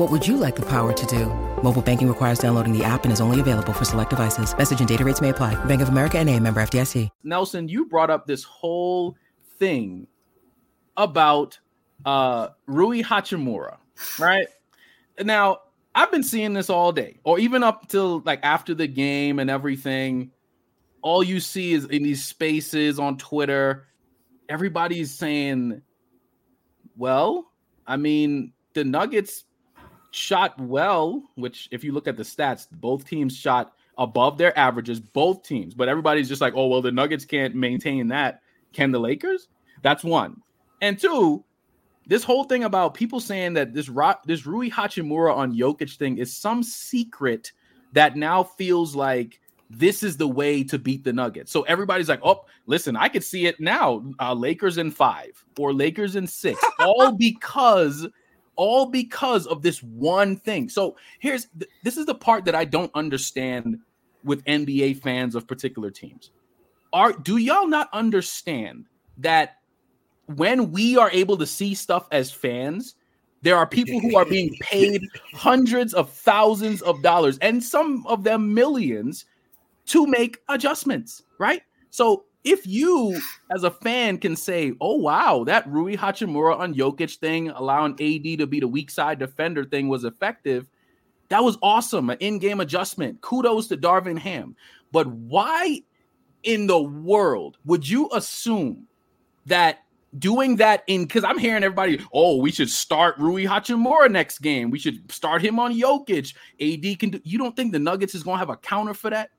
What would you like the power to do? Mobile banking requires downloading the app and is only available for select devices. Message and data rates may apply. Bank of America and a member FDIC. Nelson, you brought up this whole thing about uh Rui Hachimura, right? Now, I've been seeing this all day, or even up till like after the game and everything. All you see is in these spaces on Twitter, everybody's saying, well, I mean, the Nuggets shot well, which if you look at the stats, both teams shot above their averages, both teams. But everybody's just like, oh, well, the Nuggets can't maintain that. Can the Lakers? That's one. And two, this whole thing about people saying that this this Rui Hachimura on Jokic thing is some secret that now feels like this is the way to beat the Nuggets. So everybody's like, oh, listen, I could see it now. Uh, Lakers in five or Lakers in six, all because all because of this one thing. So here's th- this is the part that I don't understand with NBA fans of particular teams. Are do y'all not understand that when we are able to see stuff as fans, there are people who are being paid hundreds of thousands of dollars and some of them millions to make adjustments, right? So if you as a fan can say, "Oh wow, that Rui Hachimura on Jokic thing, allowing AD to be the weak side defender thing was effective," that was awesome, an in-game adjustment. Kudos to Darvin Ham. But why in the world would you assume that doing that in because I'm hearing everybody, oh, we should start Rui Hachimura next game. We should start him on Jokic. AD can do. You don't think the Nuggets is gonna have a counter for that?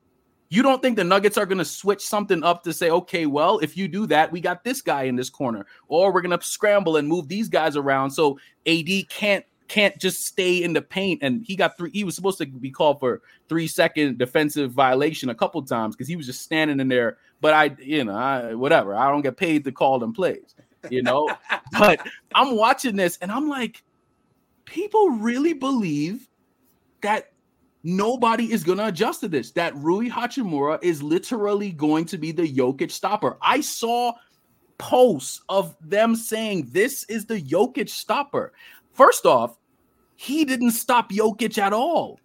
You don't think the Nuggets are going to switch something up to say, okay, well, if you do that, we got this guy in this corner, or we're going to scramble and move these guys around so AD can't can't just stay in the paint. And he got three. He was supposed to be called for three second defensive violation a couple times because he was just standing in there. But I, you know, I, whatever. I don't get paid to call them plays, you know. but I'm watching this and I'm like, people really believe that nobody is going to adjust to this. That Rui Hachimura is literally going to be the Jokic stopper. I saw posts of them saying this is the Jokic stopper. First off, he didn't stop Jokic at all.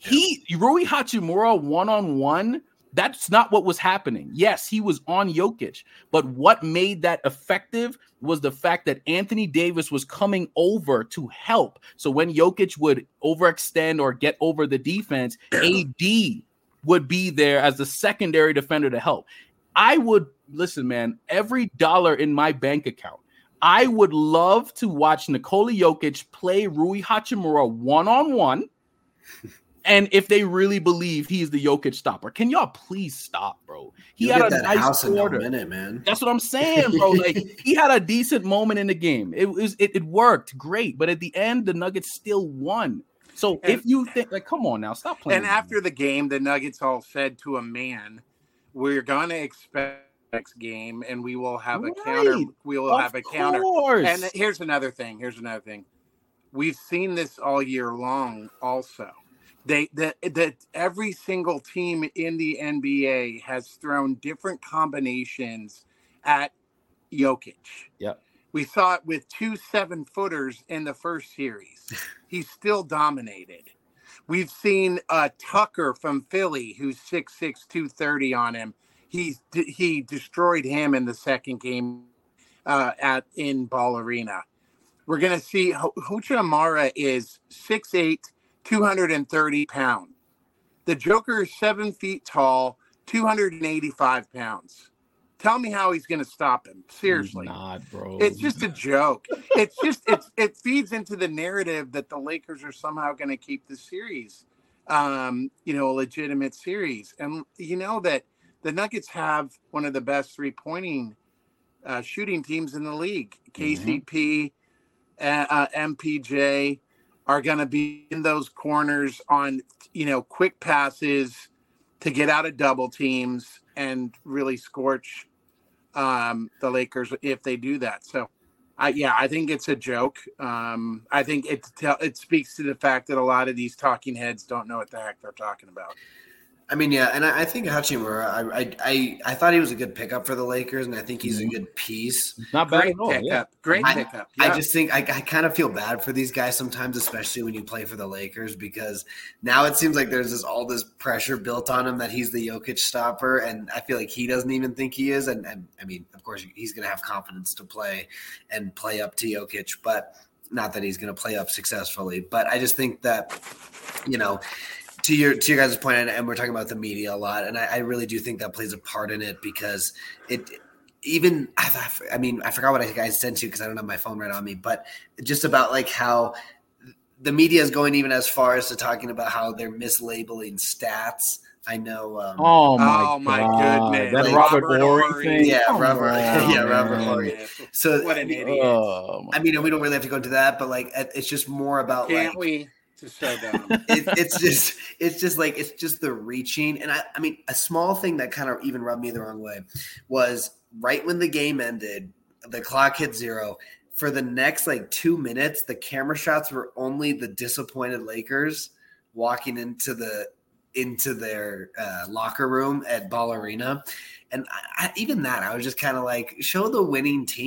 He Rui Hachimura one on one that's not what was happening. Yes, he was on Jokic, but what made that effective was the fact that Anthony Davis was coming over to help. So when Jokic would overextend or get over the defense, AD would be there as the secondary defender to help. I would listen, man, every dollar in my bank account. I would love to watch Nikola Jokic play Rui Hachimura one on one and if they really believe he's the Jokic stopper, can y'all please stop, bro? He You'll had a nice house quarter. in a minute, man. That's what I'm saying, bro. Like he had a decent moment in the game. It was it, it worked great, but at the end, the Nuggets still won. So And- if you think like, come on now, stop playing. And after the game, the Nuggets all said to a man, "We're gonna expect next game, and we will have a counter. We will Of have a counter." course. And here's another thing. Here's another thing. We've seen this all year long. Also, they that that every single team in the NBA has thrown different combinations at Jokic. Yep. We saw it with two seven footers in the first series. He still dominated. We've seen uh, Tucker from Philly, who's 6'6", 230 on him. He he destroyed him in the second game uh, at in Ball Arena. We're gonna see Ho- Hachimura is 6'8", 230 pounds. The Joker is seven feet tall, 285 pounds. Tell me how he's going to stop him. Seriously, not, bro. It's just a joke. It's just it's it feeds into the narrative that the Lakers are somehow going to keep the series, um, you know, a legitimate series, and you know that the Nuggets have one of the best three pointing uh, shooting teams in the league. KCP, uh, uh, MPJ are going to be in those corners on you know quick passes to get out of double teams and really scorch um, the Lakers if they do that. So, I yeah, I think it's a joke. Um, I think it it speaks to the fact that a lot of these talking heads don't know what the heck they're talking about. I mean, yeah, and I, I think Hachimura, I, I, I I thought he was a good pickup for the Lakers, and I think he's a Mm-hmm. good piece. not bad Great at all. pickup. Yeah. Great I- pickup. I just think I, I kind of feel bad for these guys sometimes, especially when you play for the Lakers, because now it seems like there's this all this pressure built on him that he's the Jokic stopper, and I feel like he doesn't even think he is. And, and I mean, of course, he's going to have confidence to play and play up to Jokic, but not that he's going to play up successfully. But I just think that you know. To your to your guys' point, and, and we're talking about the media a lot, and I, I really do think that plays a part in it because it even I, I mean I forgot what I guys sent you because I don't have my phone right on me, but just about like how the media is going even as far as to talking about how they're mislabeling stats. I know. Um, Oh my, Oh, my God. goodness. That Like Robert Robert Horry Horry. thing. Yeah, Come Robert- on, yeah, Robert man. Horry. So what an idiot! Oh, I mean, we don't really have to go into that, but like it's just more about Can't like we? It, it's just it's just like it's just the reaching. And I, I mean a small thing that kind of even rubbed me the wrong way was right when the game ended the clock hit zero for the next like two minutes the camera shots were only the disappointed lakers walking into the into their uh, locker room at ball arena. And I, I, even that i was just kind of like show the winning team